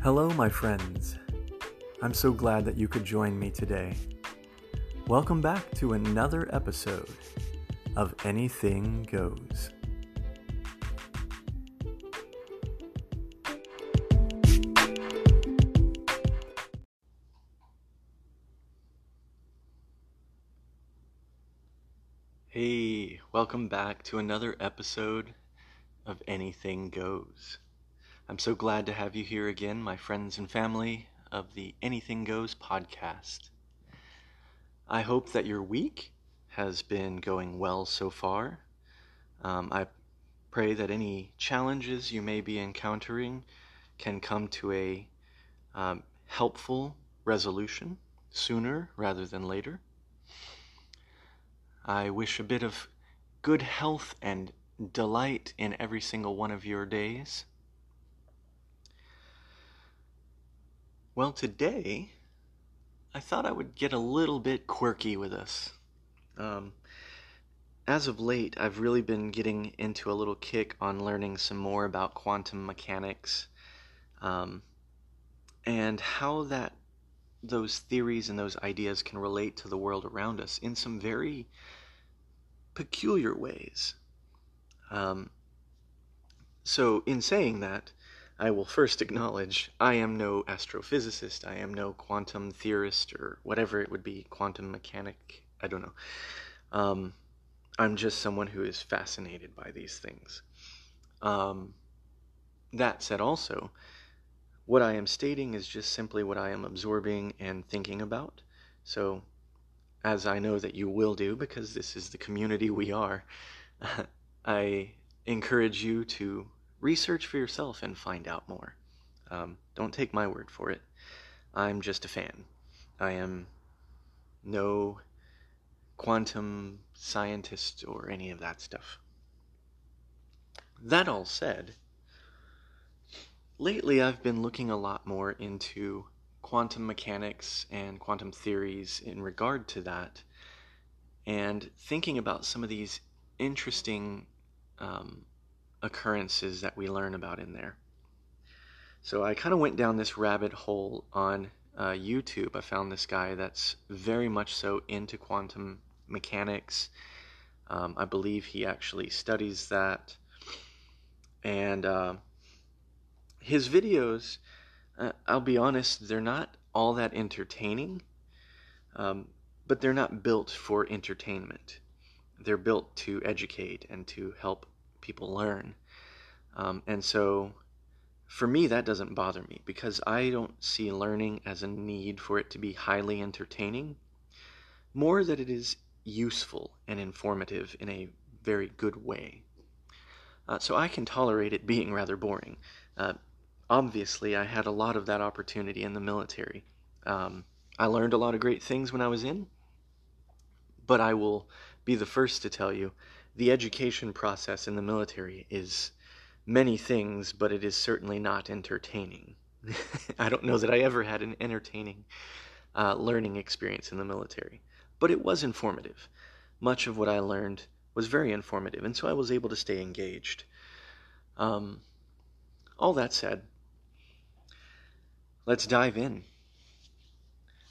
Hello, my friends. I'm so glad that you could join me today. Welcome back to another episode of Anything Goes. Hey, welcome back to another episode of Anything Goes. I'm so glad to have you here again, my friends and family of the Anything Goes podcast. I hope that your week has been going well so far. Um, I pray that any challenges you may be encountering can come to a um, helpful resolution sooner rather than later. I wish a bit of good health and delight in every single one of your days. Well, today I thought I would get a little bit quirky with us. Um, as of late, I've really been getting into a little kick on learning some more about quantum mechanics um, and how that those theories and those ideas can relate to the world around us in some very peculiar ways. Um, so, in saying that, I will first acknowledge I am no astrophysicist, I am no quantum theorist, or whatever it would be, quantum mechanic, I don't know. Um, I'm just someone who is fascinated by these things. Um, that said, also, what I am stating is just simply what I am absorbing and thinking about. So, as I know that you will do, because this is the community we are, I encourage you to research for yourself and find out more. Um, don't take my word for it. I'm just a fan. I am no quantum scientist or any of that stuff. That all said, lately I've been looking a lot more into quantum mechanics and quantum theories in regard to that, and thinking about some of these interesting um, occurrences that we learn about in there. So I kind of went down this rabbit hole on uh, YouTube. I found this guy that's very much so into quantum mechanics. Um, I believe he actually studies that. And uh, his videos, uh, I'll be honest, they're not all that entertaining, um, but they're not built for entertainment. They're built to educate and to help people learn. Um, and so for me, that doesn't bother me because I don't see learning as a need for it to be highly entertaining, more that it is useful and informative in a very good way. Uh, so I can tolerate it being rather boring. Uh, obviously, I had a lot of that opportunity in the military. Um, I learned a lot of great things when I was in, but I will be the first to tell you the education process in the military is many things, but it is certainly not entertaining. I don't know that I ever had an entertaining uh, learning experience in the military, but it was informative. Much of what I learned was very informative, and so I was able to stay engaged. Um, all that said, let's dive in.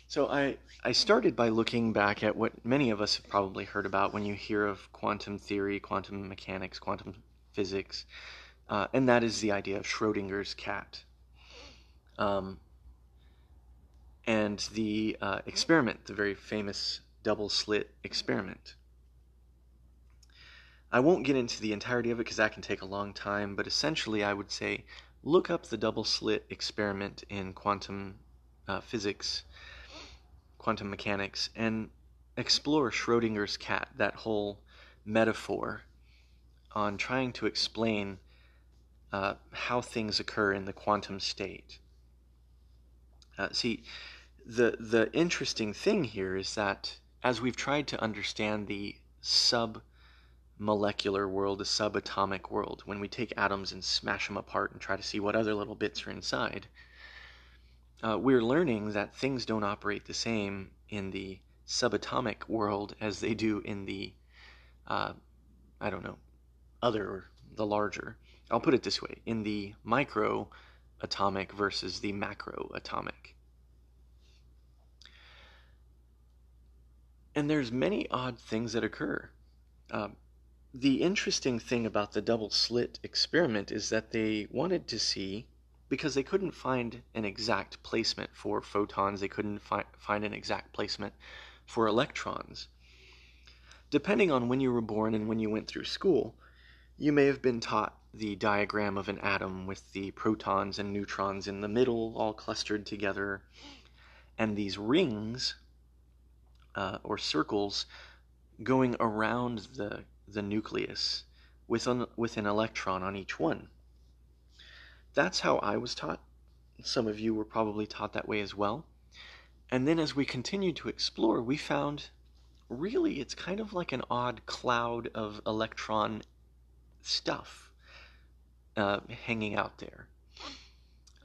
So I, I started by looking back at what many of us have probably heard about when you hear of quantum theory, quantum mechanics, quantum physics, uh, and that is the idea of Schrodinger's cat. Um, and the uh, experiment, the very famous double slit experiment. I won't get into the entirety of it because that can take a long time, but essentially I would say look up the double slit experiment in quantum uh, physics quantum mechanics and explore Schrodinger's cat, that whole metaphor on trying to explain uh, how things occur in the quantum state. Uh, see, the the interesting thing here is that as we've tried to understand the sub molecular world, the subatomic world, when we take atoms and smash them apart and try to see what other little bits are inside, uh, we're learning that things don't operate the same in the subatomic world as they do in the, uh, I don't know, other, the larger. I'll put it this way in the micro atomic versus the macroatomic. And there's many odd things that occur. Uh, the interesting thing about the double slit experiment is that they wanted to see, because they couldn't find an exact placement for photons, they couldn't fi- find an exact placement for electrons. Depending on when you were born and when you went through school, you may have been taught the diagram of an atom with the protons and neutrons in the middle all clustered together, and these rings uh, or circles going around the, the nucleus with an, with an electron on each one. That's how I was taught. Some of you were probably taught that way as well. And then as we continued to explore, we found really it's kind of like an odd cloud of electron stuff uh, hanging out there.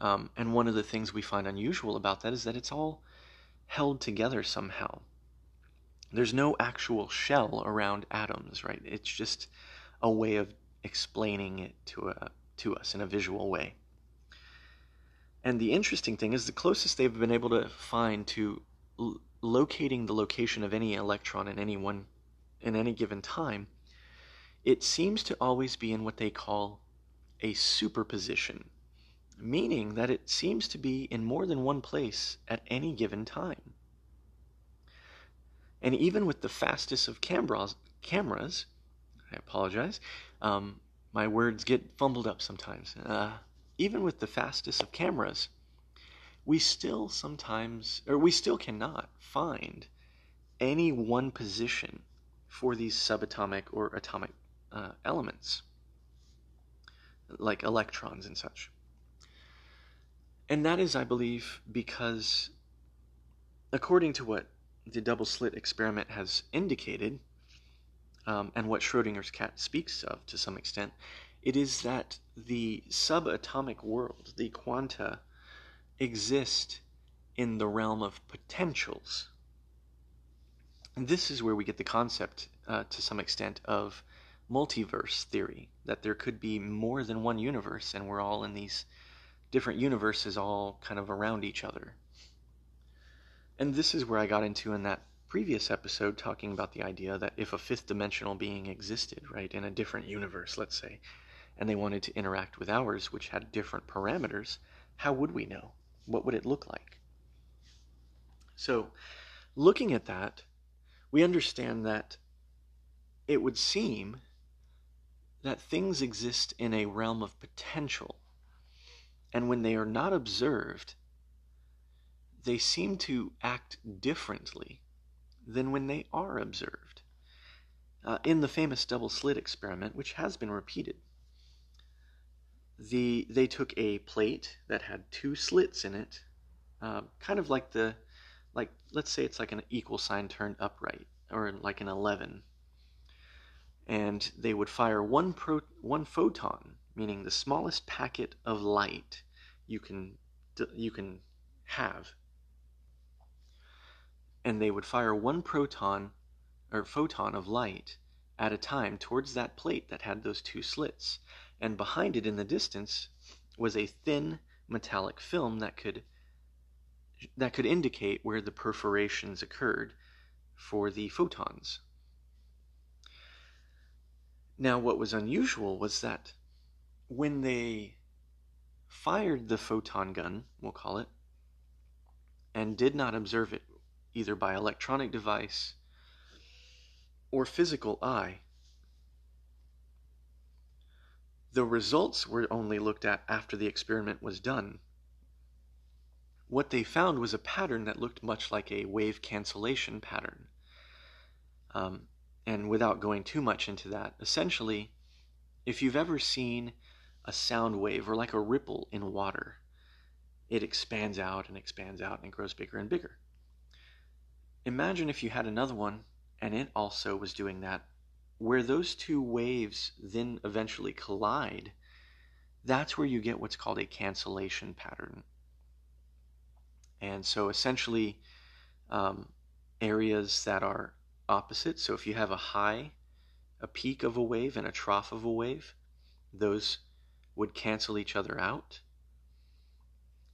Um, and one of the things we find unusual about that is that it's all held together somehow. There's no actual shell around atoms, right? It's just a way of explaining it to a to us in a visual way. And the interesting thing is the closest they've been able to find to l- locating the location of any electron in any one in any given time it seems to always be in what they call a superposition, meaning that it seems to be in more than one place at any given time. And even with the fastest of cameras, cameras I apologize, um, my words get fumbled up sometimes. Uh, even with the fastest of cameras, we still sometimes, or we still cannot find any one position for these subatomic or atomic uh, elements, like electrons and such. And that is, I believe, because according to what the double slit experiment has indicated, um, and what Schrodinger's cat speaks of to some extent, it is that the subatomic world, the quanta, exist in the realm of potentials. And this is where we get the concept, uh, to some extent, of multiverse theory that there could be more than one universe and we're all in these different universes all kind of around each other. And this is where I got into in that previous episode talking about the idea that if a fifth dimensional being existed, right, in a different universe, let's say, and they wanted to interact with ours, which had different parameters, how would we know? What would it look like? So, looking at that, we understand that it would seem that things exist in a realm of potential, and when they are not observed, they seem to act differently than when they are observed. Uh, in the famous double slit experiment, which has been repeated, the they took a plate that had two slits in it, uh, kind of like the like let's say it's like an equal sign turned upright or like an 11 and they would fire one pro, one photon, meaning the smallest packet of light you can you can have, and they would fire one proton or photon of light at a time towards that plate that had those two slits, and behind it in the distance was a thin metallic film that could that could indicate where the perforations occurred for the photons. Now, what was unusual was that when they fired the photon gun, we'll call it, and did not observe it either by electronic device or physical eye, the results were only looked at after the experiment was done. What they found was a pattern that looked much like a wave cancellation pattern. Um, and without going too much into that, essentially, if you've ever seen a sound wave or like a ripple in water, it expands out and expands out and grows bigger and bigger. Imagine if you had another one and it also was doing that, where those two waves then eventually collide, that's where you get what's called a cancellation pattern. And so essentially, um, areas that are opposite. So if you have a high, a peak of a wave, and a trough of a wave, those would cancel each other out.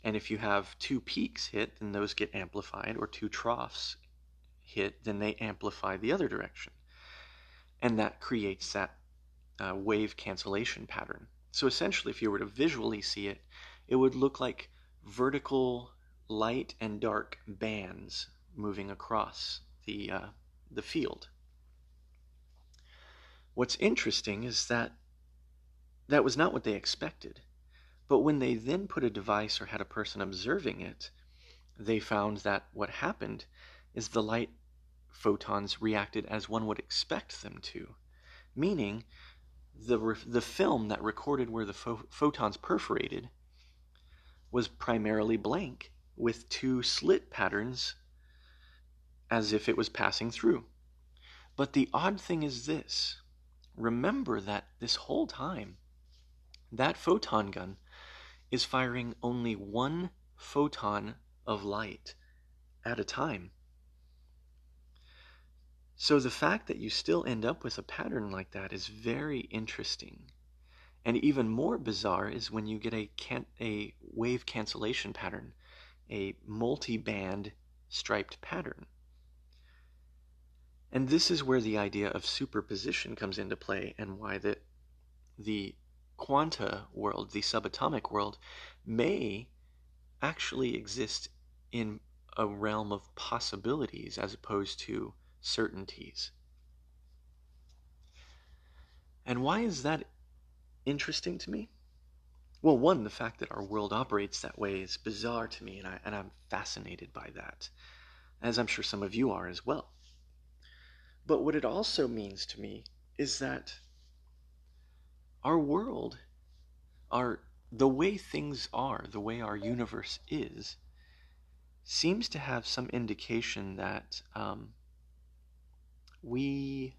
And if you have two peaks hit, then those get amplified, or two troughs hit, then they amplify the other direction. And that creates that uh, wave cancellation pattern. So essentially, if you were to visually see it, it would look like vertical light and dark bands moving across the, uh, the field. What's interesting is that that was not what they expected. But when they then put a device or had a person observing it, they found that what happened is the light photons reacted as one would expect them to, meaning the, the film that recorded where the pho- photons perforated was primarily blank with two slit patterns as if it was passing through. But the odd thing is this remember that this whole time, that photon gun is firing only one photon of light at a time. So the fact that you still end up with a pattern like that is very interesting. And even more bizarre is when you get a, can- a wave cancellation pattern, a multi-band striped pattern. And this is where the idea of superposition comes into play and why the, the quanta world, the subatomic world, may actually exist in a realm of possibilities as opposed to certainties. And why is that interesting to me? Well, one, the fact that our world operates that way is bizarre to me, and, I, and I'm fascinated by that, as I'm sure some of you are as well. But what it also means to me is that our world, our the way things are, the way our universe is, seems to have some indication that um, we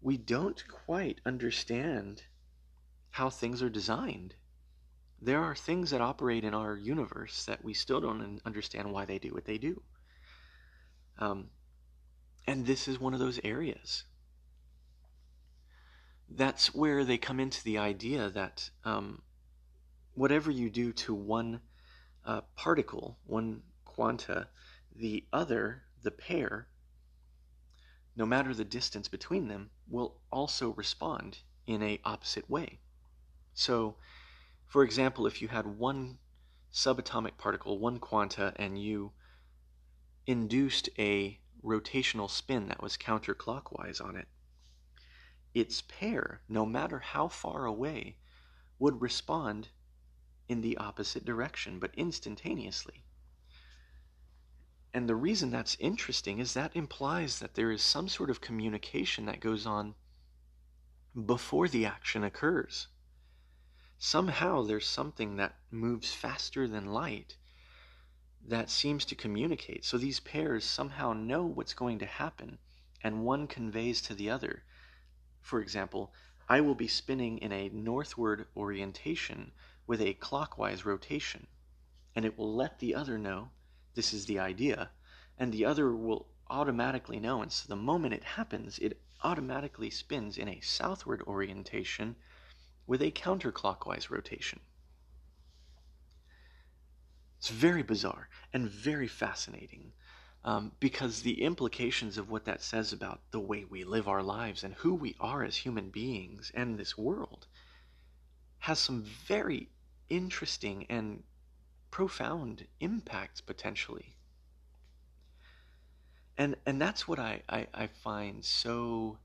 we don't quite understand how things are designed. There are things that operate in our universe that we still don't understand why they do what they do. Um, and this is one of those areas. That's where they come into the idea that um, whatever you do to one uh, particle, one quanta, the other, the pair, no matter the distance between them, will also respond in a opposite way. So, for example, if you had one subatomic particle, one quanta, and you induced a rotational spin that was counterclockwise on it. Its pair, no matter how far away, would respond in the opposite direction, but instantaneously. And the reason that's interesting is that implies that there is some sort of communication that goes on before the action occurs. Somehow there's something that moves faster than light that seems to communicate. So these pairs somehow know what's going to happen, and one conveys to the other. For example, I will be spinning in a northward orientation with a clockwise rotation, and it will let the other know this is the idea, and the other will automatically know. And so the moment it happens, it automatically spins in a southward orientation with a counterclockwise rotation. It's very bizarre and very fascinating um, because the implications of what that says about the way we live our lives and who we are as human beings and this world has some very interesting and profound impacts potentially. And, and that's what I, I, I find so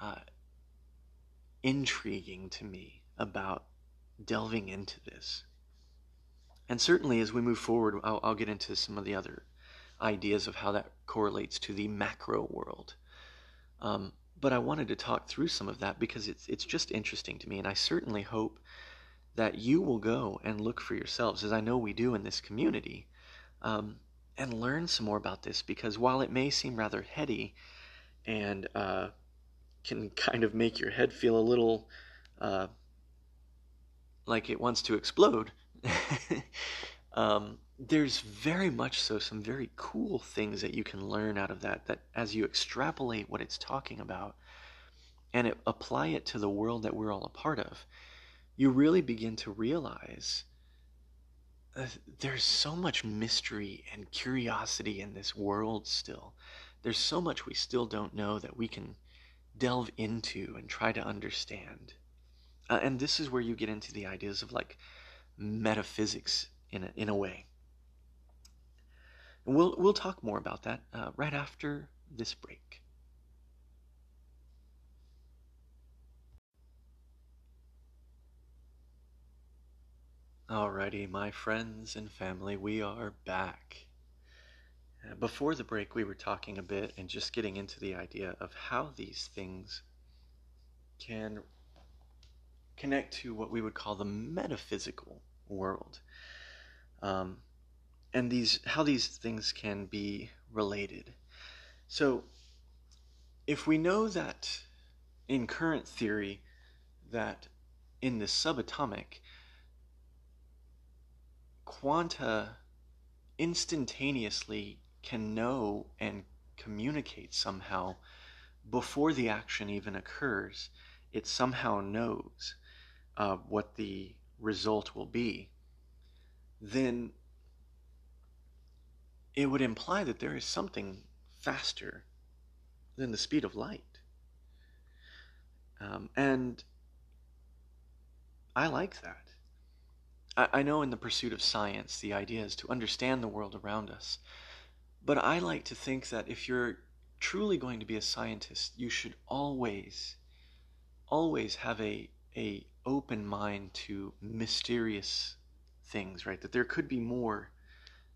uh, intriguing to me about delving into this. And certainly as we move forward, I'll, I'll, get into some of the other ideas of how that correlates to the macro world. Um, but I wanted to talk through some of that because it's, it's just interesting to me. And I certainly hope that you will go and look for yourselves, as I know we do in this community, um, and learn some more about this. Because while it may seem rather heady and uh, can kind of make your head feel a little uh, like it wants to explode, um, there's very much so some very cool things that you can learn out of that. That as you extrapolate what it's talking about and it, apply it to the world that we're all a part of, you really begin to realize uh, there's so much mystery and curiosity in this world still. There's so much we still don't know that we can delve into and try to understand. Uh, and this is where you get into the ideas of like metaphysics in a, in a way. And we'll, we'll talk more about that uh, right after this break. Alrighty, my friends and family, we are back. Uh, before the break, we were talking a bit and just getting into the idea of how these things can connect to what we would call the metaphysical world, um, and these how these things can be related. So, if we know that in current theory that in the subatomic quanta instantaneously can know and communicate somehow before the action even occurs. It somehow knows uh, what the result will be. Then it would imply that there is something faster than the speed of light. Um, and I like that. I, I know in the pursuit of science, the idea is to understand the world around us. But I like to think that if you're truly going to be a scientist, you should always, always have a, a open mind to mysterious things, right? That there could be more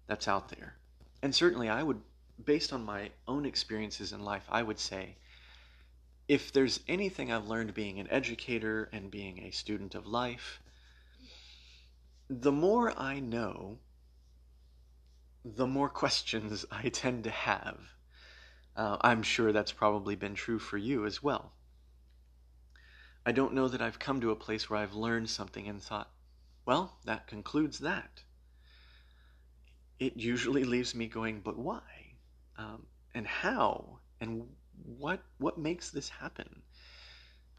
that's out there. And certainly I would, based on my own experiences in life, I would say if there's anything I've learned being an educator and being a student of life, the more I know, the more questions I tend to have. Uh, I'm sure that's probably been true for you as well. I don't know that I've come to a place where I've learned something and thought, well, that concludes that. It usually leaves me going, but why? Um, and how? And what what makes this happen?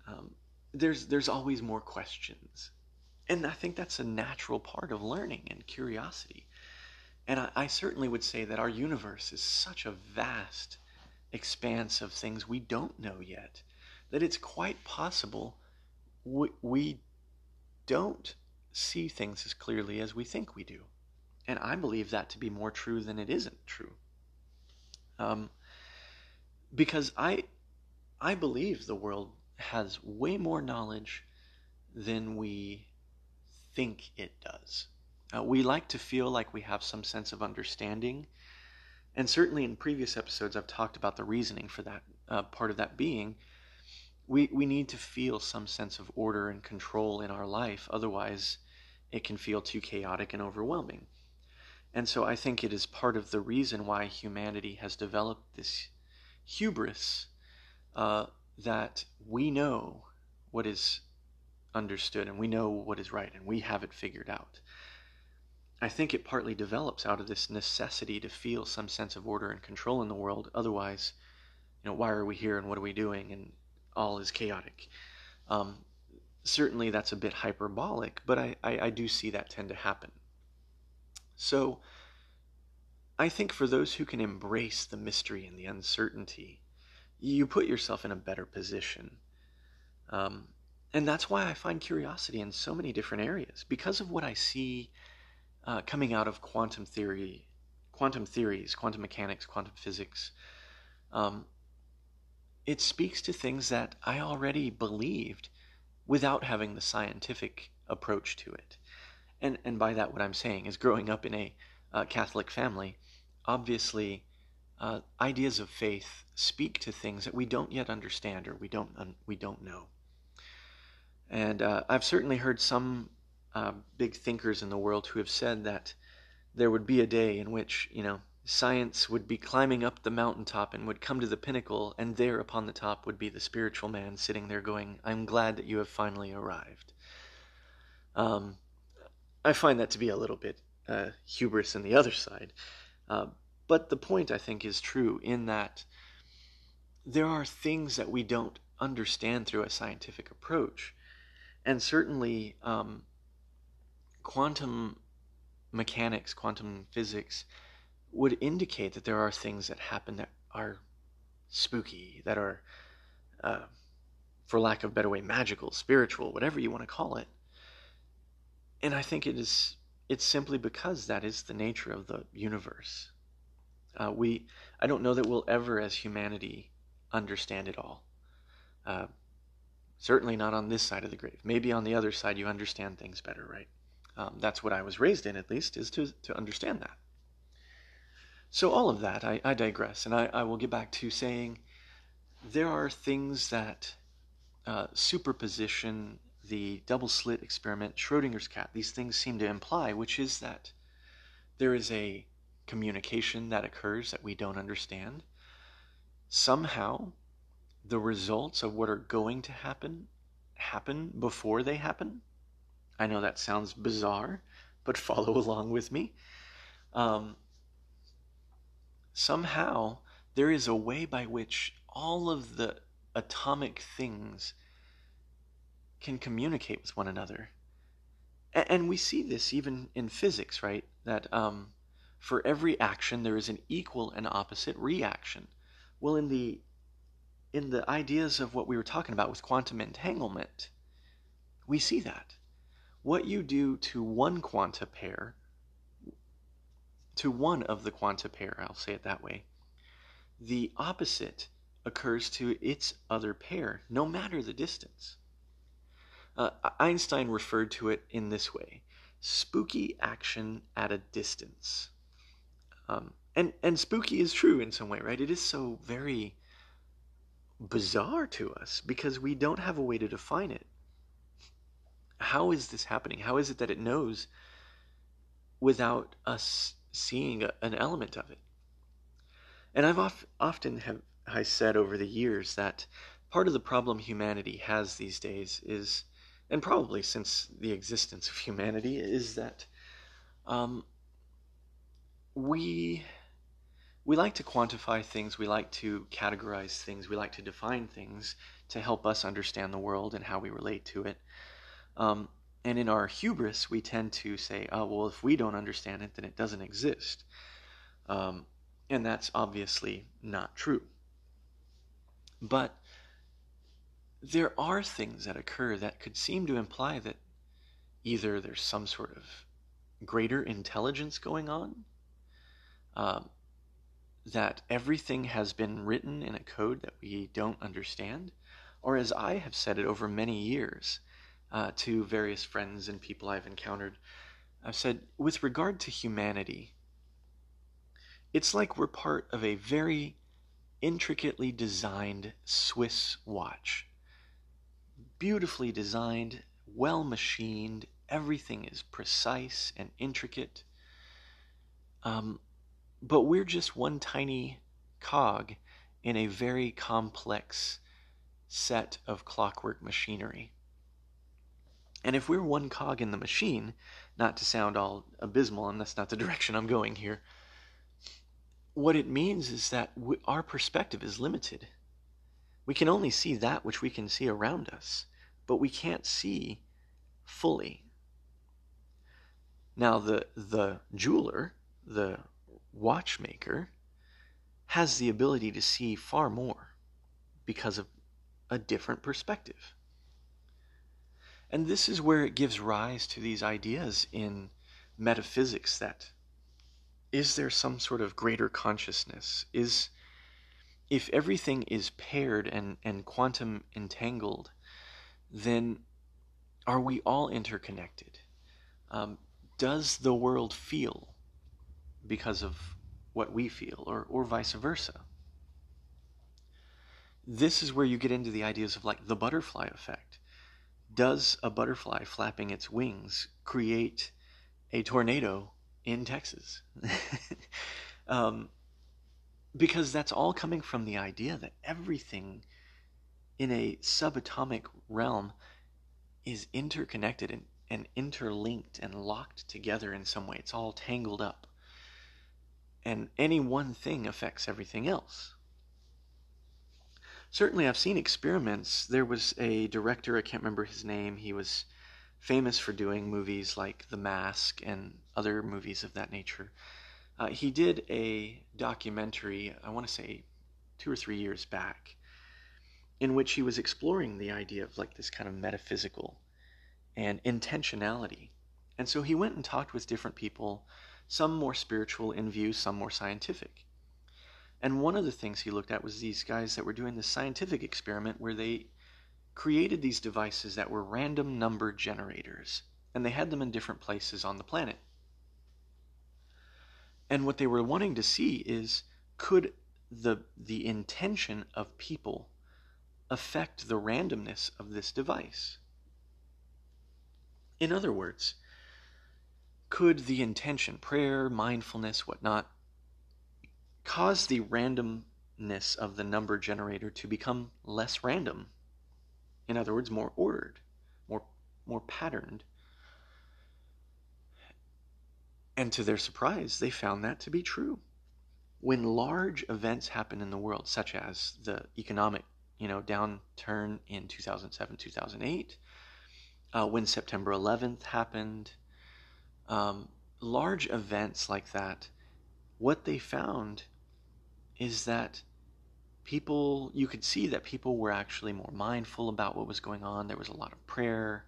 Um, there's there's always more questions. And I think that's a natural part of learning and curiosity. And I, I, certainly would say that our universe is such a vast expanse of things we don't know yet that it's quite possible we, we don't see things as clearly as we think we do. And I believe that to be more true than it isn't true. Um, because I, I believe the world has way more knowledge than we think it does. Uh, we like to feel like we have some sense of understanding. And certainly in previous episodes, I've talked about the reasoning for that uh, part of that being. We, we need to feel some sense of order and control in our life. Otherwise, it can feel too chaotic and overwhelming. And so I think it is part of the reason why humanity has developed this hubris uh, that we know what is understood and we know what is right and we have it figured out. I think it partly develops out of this necessity to feel some sense of order and control in the world. Otherwise, you know, why are we here and what are we doing? And all is chaotic. Um, certainly, that's a bit hyperbolic, but I, I, I do see that tend to happen. So, I think for those who can embrace the mystery and the uncertainty, you put yourself in a better position. Um, and that's why I find curiosity in so many different areas because of what I see uh, coming out of quantum theory, quantum theories, quantum mechanics, quantum physics. Um, it speaks to things that I already believed without having the scientific approach to it. And, and by that, what I'm saying is growing up in a uh, Catholic family, obviously, uh, ideas of faith speak to things that we don't yet understand or we don't, un- we don't know. And uh, I've certainly heard some uh, big thinkers in the world who have said that there would be a day in which, you know, science would be climbing up the mountaintop and would come to the pinnacle, and there upon the top would be the spiritual man sitting there going, I'm glad that you have finally arrived. Um, I find that to be a little bit uh, hubris on the other side. Uh, but the point, I think, is true in that there are things that we don't understand through a scientific approach and certainly um, quantum mechanics, quantum physics would indicate that there are things that happen that are spooky, that are, uh, for lack of a better way, magical, spiritual, whatever you want to call it. And I think it is it's simply because that is the nature of the universe. Uh, we I don't know that we'll ever, as humanity, understand it all. Uh, certainly not on this side of the grave. Maybe on the other side, you understand things better, right? Um, that's what I was raised in, at least, is to to understand that. So all of that, I, I digress, and I, I will get back to saying there are things that uh, superposition the double slit experiment, Schrodinger's cat, these things seem to imply, which is that there is a communication that occurs that we don't understand. Somehow, the results of what are going to happen happen before they happen. I know that sounds bizarre, but follow along with me. Um, somehow, there is a way by which all of the atomic things can communicate with one another. And we see this even in physics, right? That um, for every action there is an equal and opposite reaction. Well, in the in the ideas of what we were talking about with quantum entanglement, we see that. What you do to one quanta pair, to one of the quanta pair, I'll say it that way, the opposite occurs to its other pair, no matter the distance. Uh, Einstein referred to it in this way spooky action at a distance. Um, and, and spooky is true in some way, right? It is so very bizarre to us because we don't have a way to define it. How is this happening? How is it that it knows without us seeing a, an element of it? And I've of, often have I said over the years that part of the problem humanity has these days is and probably since the existence of humanity, is that um, we we like to quantify things, we like to categorize things, we like to define things to help us understand the world and how we relate to it. Um, and in our hubris, we tend to say, oh, well, if we don't understand it, then it doesn't exist. Um, and that's obviously not true. But there are things that occur that could seem to imply that either there's some sort of greater intelligence going on, um, that everything has been written in a code that we don't understand, or as I have said it over many years uh, to various friends and people I've encountered, I've said, with regard to humanity, it's like we're part of a very intricately designed Swiss watch beautifully designed, well machined. Everything is precise and intricate. Um, but we're just one tiny cog in a very complex set of clockwork machinery. And if we're one cog in the machine, not to sound all abysmal, and that's not the direction I'm going here, what it means is that we, our perspective is limited. We can only see that which we can see around us, but we can't see fully. Now, the, the jeweler, the watchmaker, has the ability to see far more because of a different perspective. And this is where it gives rise to these ideas in metaphysics that is there some sort of greater consciousness? Is if everything is paired and, and quantum entangled, then are we all interconnected? Um, does the world feel because of what we feel, or, or vice versa? This is where you get into the ideas of like the butterfly effect. Does a butterfly flapping its wings create a tornado in Texas? um, because that's all coming from the idea that everything in a subatomic realm is interconnected and, and interlinked and locked together in some way. It's all tangled up. And any one thing affects everything else. Certainly, I've seen experiments. There was a director, I can't remember his name, he was famous for doing movies like The Mask and other movies of that nature. Uh, he did a documentary, I want to say two or three years back, in which he was exploring the idea of like this kind of metaphysical and intentionality. And so he went and talked with different people, some more spiritual in view, some more scientific. And one of the things he looked at was these guys that were doing this scientific experiment where they created these devices that were random number generators, and they had them in different places on the planet. And what they were wanting to see is could the the intention of people affect the randomness of this device? In other words, could the intention, prayer, mindfulness, whatnot, cause the randomness of the number generator to become less random? In other words, more ordered, more, more patterned. And to their surprise, they found that to be true. When large events happen in the world, such as the economic you know, downturn in 2007, 2008, uh, when September 11th happened, um, large events like that, what they found is that people, you could see that people were actually more mindful about what was going on. There was a lot of prayer.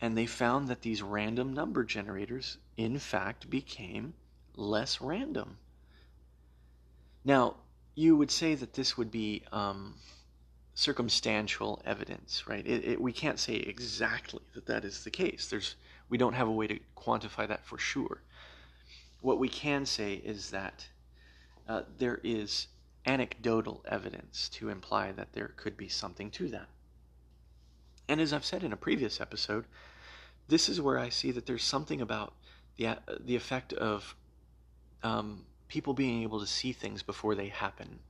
And they found that these random number generators, in fact, became less random. Now, you would say that this would be um, circumstantial evidence, right? It, it, we can't say exactly that that is the case. There's, we don't have a way to quantify that for sure. What we can say is that uh, there is anecdotal evidence to imply that there could be something to that. And as I've said in a previous episode, this is where I see that there's something about the, uh, the effect of um, people being able to see things before they happen.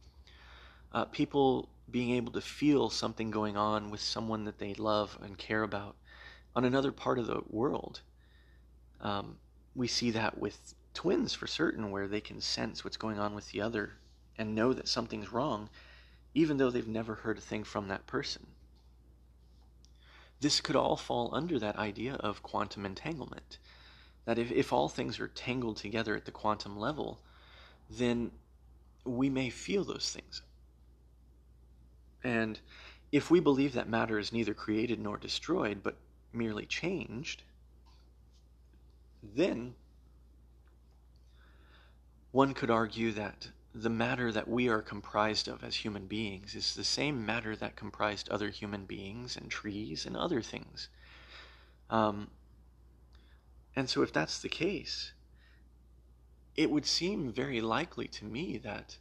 Uh, people being able to feel something going on with someone that they love and care about on another part of the world. Um, we see that with twins for certain, where they can sense what's going on with the other and know that something's wrong, even though they've never heard a thing from that person. This could all fall under that idea of quantum entanglement. That if, if all things are tangled together at the quantum level, then we may feel those things. And if we believe that matter is neither created nor destroyed, but merely changed, then one could argue that the matter that we are comprised of as human beings is the same matter that comprised other human beings and trees and other things. Um, and so, if that's the case, it would seem very likely to me that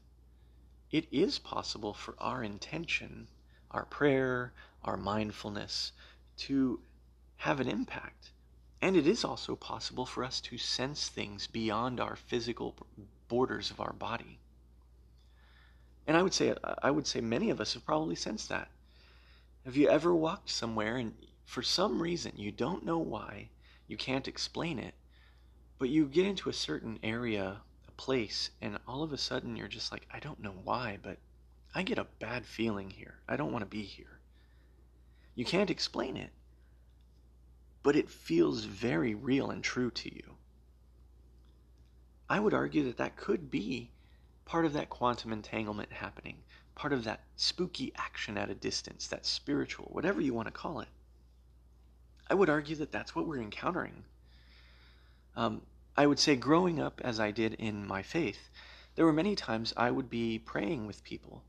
it is possible for our intention, our prayer, our mindfulness to have an impact. And it is also possible for us to sense things beyond our physical borders of our body. And I would say I would say many of us have probably sensed that. Have you ever walked somewhere and for some reason you don't know why, you can't explain it, but you get into a certain area, a place, and all of a sudden you're just like, I don't know why, but I get a bad feeling here. I don't want to be here. You can't explain it, but it feels very real and true to you. I would argue that that could be part of that quantum entanglement happening, part of that spooky action at a distance, that spiritual, whatever you want to call it. I would argue that that's what we're encountering. Um, I would say, growing up as I did in my faith, there were many times I would be praying with people.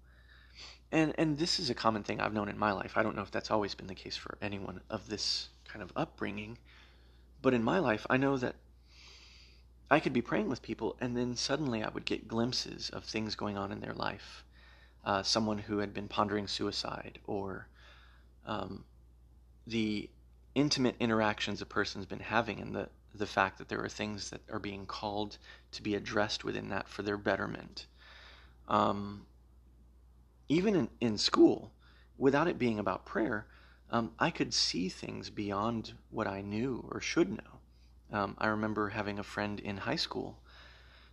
And, and this is a common thing I've known in my life. I don't know if that's always been the case for anyone of this kind of upbringing. But in my life, I know that I could be praying with people, and then suddenly I would get glimpses of things going on in their life. Uh, someone who had been pondering suicide, or um, the intimate interactions a person's been having, and the, the fact that there are things that are being called to be addressed within that for their betterment. Um, even in, in school, without it being about prayer, um, I could see things beyond what I knew or should know. Um, I remember having a friend in high school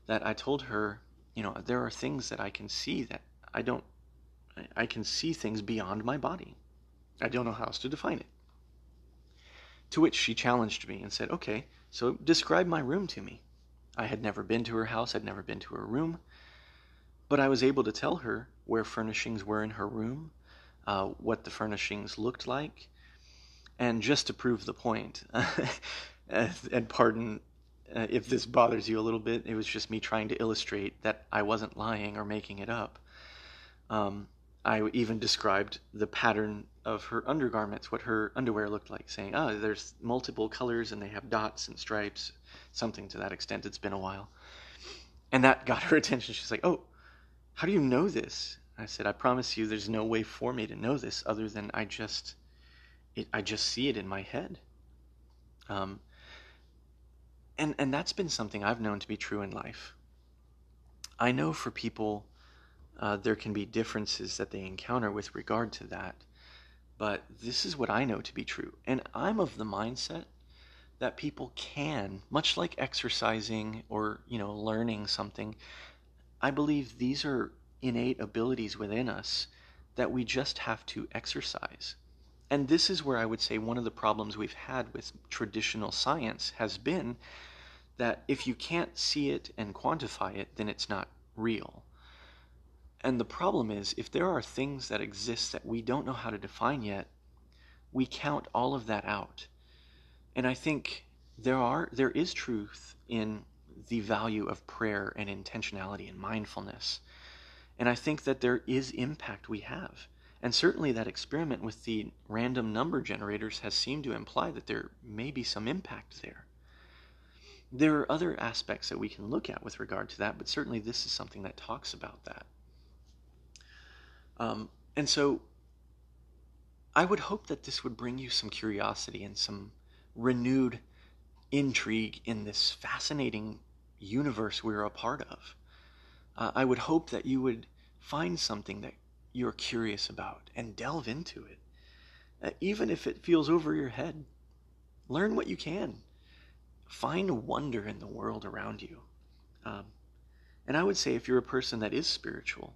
that I told her, you know, there are things that I can see that I don't, I can see things beyond my body. I don't know how else to define it. To which she challenged me and said, Okay, so describe my room to me. I had never been to her house, I'd never been to her room, but I was able to tell her where furnishings were in her room, uh, what the furnishings looked like, and just to prove the point, and pardon uh, if this bothers you a little bit, it was just me trying to illustrate that I wasn't lying or making it up. Um, I even described the pattern of her undergarments, what her underwear looked like, saying, "Oh, there's multiple colors and they have dots and stripes." something to that extent. It's been a while. And that got her attention. She's like, Oh, how do you know this? I said, I promise you there's no way for me to know this other than I just it, I just see it in my head. Um, and and that's been something I've known to be true in life. I know for people uh, there can be differences that they encounter with regard to that, but this is what I know to be true. And I'm of the mindset that people can, much like exercising or, you know, learning something, I believe these are innate abilities within us that we just have to exercise. And this is where I would say one of the problems we've had with traditional science has been that if you can't see it and quantify it, then it's not real. And the problem is, if there are things that exist that we don't know how to define yet, we count all of that out and I think there are there is truth in the value of prayer and intentionality and mindfulness. And I think that there is impact we have. And certainly that experiment with the random number generators has seemed to imply that there may be some impact there. There are other aspects that we can look at with regard to that, but certainly this is something that talks about that. Um, and so I would hope that this would bring you some curiosity and some renewed intrigue in this fascinating universe we're a part of. Uh, I would hope that you would find something that you're curious about and delve into it. Uh, even if it feels over your head, learn what you can. Find wonder in the world around you. Um, and I would say if you're a person that is spiritual,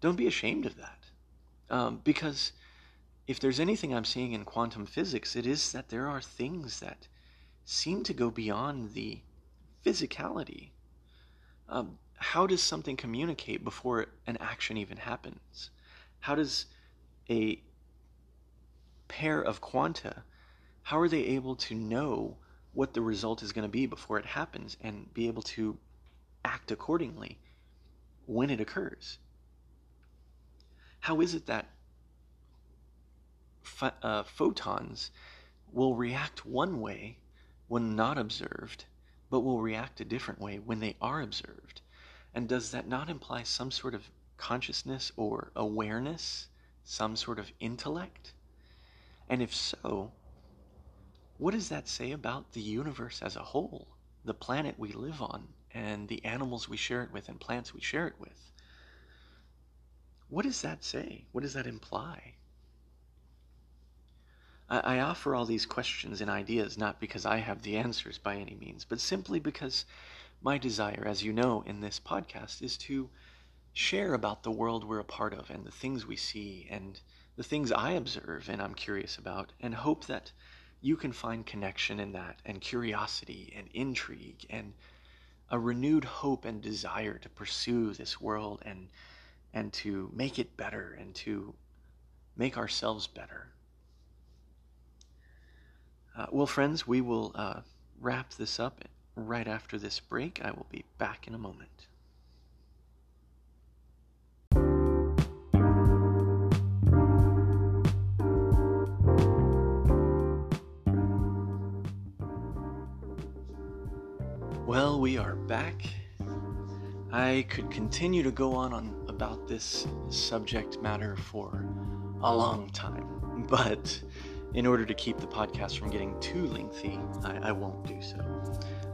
don't be ashamed of that. Um, because if there's anything I'm seeing in quantum physics, it is that there are things that seem to go beyond the physicality. Um, how does something communicate before an action even happens? How does a pair of quanta, how are they able to know what the result is going to be before it happens and be able to act accordingly when it occurs? How is it that ph- uh, photons will react one way when not observed, but will react a different way when they are observed? And does that not imply some sort of consciousness or awareness, some sort of intellect? And if so, what does that say about the universe as a whole, the planet we live on, and the animals we share it with, and plants we share it with? What does that say? What does that imply? I offer all these questions and ideas not because I have the answers by any means, but simply because my desire, as you know in this podcast, is to share about the world we're a part of and the things we see and the things I observe and I'm curious about, and hope that you can find connection in that and curiosity and intrigue and a renewed hope and desire to pursue this world and and to make it better and to make ourselves better. Uh, well, friends, we will uh, wrap this up right after this break. I will be back in a moment. Well, we are back. I could continue to go on, on about this subject matter for a long time, but in order to keep the podcast from getting too lengthy, I, I won't do so.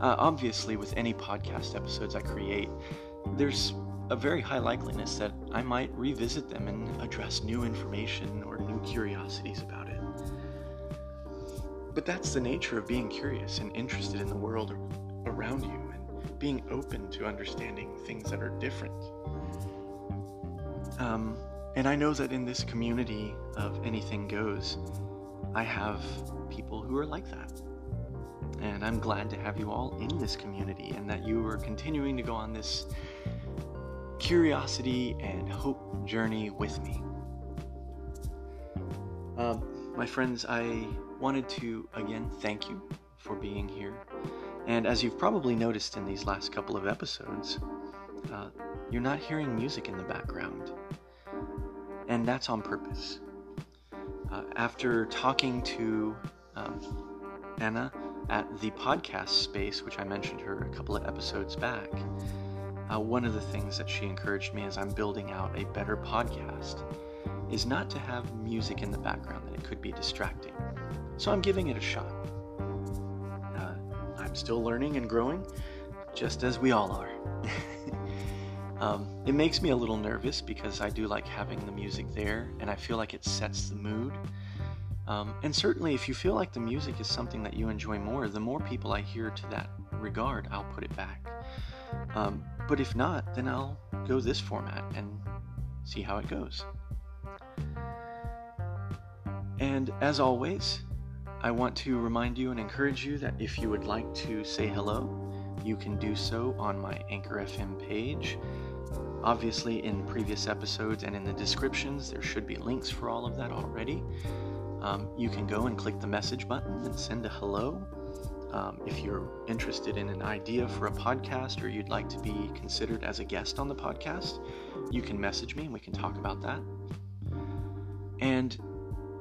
Uh, obviously, with any podcast episodes I create, there's a very high likeliness that I might revisit them and address new information or new curiosities about it. But that's the nature of being curious and interested in the world around you and being open to understanding things that are different. Um, and I know that in this community of anything goes, I have people who are like that. And I'm glad to have you all in this community and that you are continuing to go on this curiosity and hope journey with me. Um, my friends, I wanted to again thank you for being here. And as you've probably noticed in these last couple of episodes, uh, you're not hearing music in the background. And that's on purpose. Uh, after talking to um, Anna at the podcast space, which I mentioned her a couple of episodes back, uh, one of the things that she encouraged me as I'm building out a better podcast is not to have music in the background, that it could be distracting. So I'm giving it a shot. Uh, I'm still learning and growing, just as we all are. um, it makes me a little nervous because I do like having the music there, and I feel like it sets the mood. Um, and certainly, if you feel like the music is something that you enjoy more, the more people I hear to that regard, I'll put it back. Um, but if not, then I'll go this format and see how it goes. And as always, I want to remind you and encourage you that if you would like to say hello, you can do so on my Anchor FM page. Obviously, in previous episodes and in the descriptions, there should be links for all of that already. Um, you can go and click the message button and send a hello. Um, if you're interested in an idea for a podcast or you'd like to be considered as a guest on the podcast, you can message me and we can talk about that. And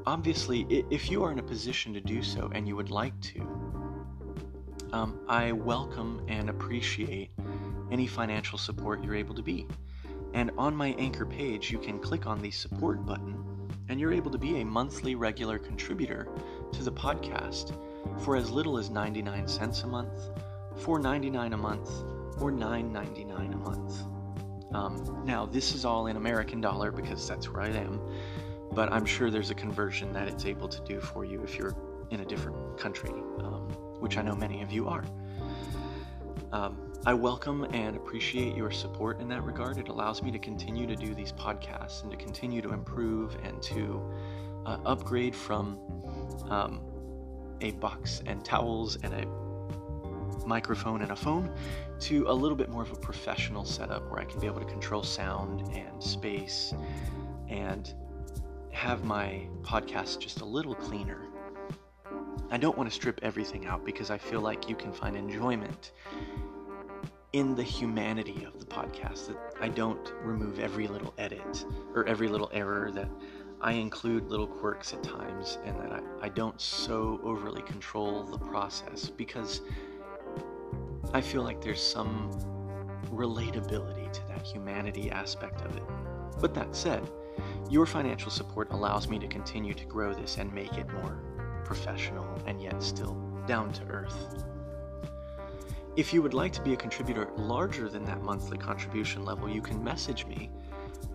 obviously, if you are in a position to do so and you would like to, um, I welcome and appreciate any financial support you're able to be. And on my Anchor page, you can click on the support button and you're able to be a monthly regular contributor to the podcast for as little as 99 cents a month, 4.99 a month, or 9.99 a month. Um, now, this is all in American dollar because that's where I am but I'm sure there's a conversion that it's able to do for you if you're in a different country, um, which I know many of you are. Um, I welcome and appreciate your support in that regard. It allows me to continue to do these podcasts and to continue to improve and to uh, upgrade from um, a box and towels and a microphone and a phone to a little bit more of a professional setup where I can be able to control sound and space and have my podcast just a little cleaner. I don't want to strip everything out because I feel like you can find enjoyment in the humanity of the podcast. That I don't remove every little edit or every little error, that I include little quirks at times, and that I, I don't so overly control the process because I feel like there's some relatability to that humanity aspect of it. But that said, your financial support allows me to continue to grow this and make it more professional and yet still down to earth. If you would like to be a contributor larger than that monthly contribution level, you can message me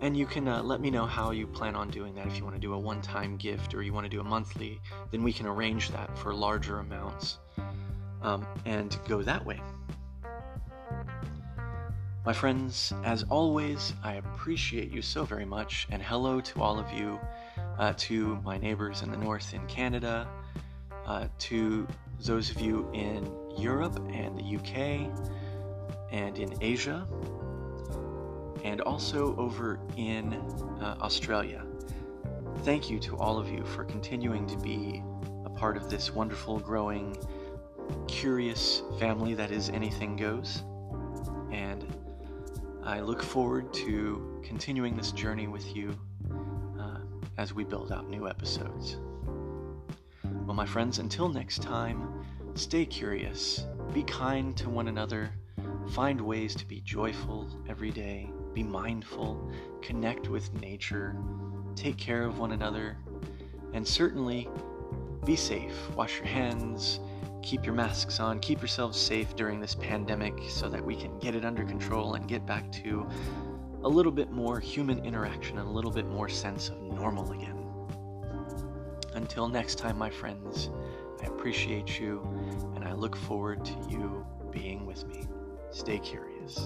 and you can uh, let me know how you plan on doing that. If you want to do a one time gift or you want to do a monthly, then we can arrange that for larger amounts um, and go that way. My friends, as always, I appreciate you so very much, and hello to all of you, uh, to my neighbors in the north in Canada, uh, to those of you in Europe and the UK, and in Asia, and also over in uh, Australia. Thank you to all of you for continuing to be a part of this wonderful, growing, curious family that is Anything Goes. And I look forward to continuing this journey with you uh, as we build out new episodes. Well, my friends, until next time, stay curious, be kind to one another, find ways to be joyful every day, be mindful, connect with nature, take care of one another, and certainly be safe. Wash your hands, keep your masks on, keep yourselves safe during this pandemic so that we can get it under control and get back to a little bit more human interaction and a little bit more sense of normal again. Until next time, my friends, I appreciate you and I look forward to you being with me. Stay curious.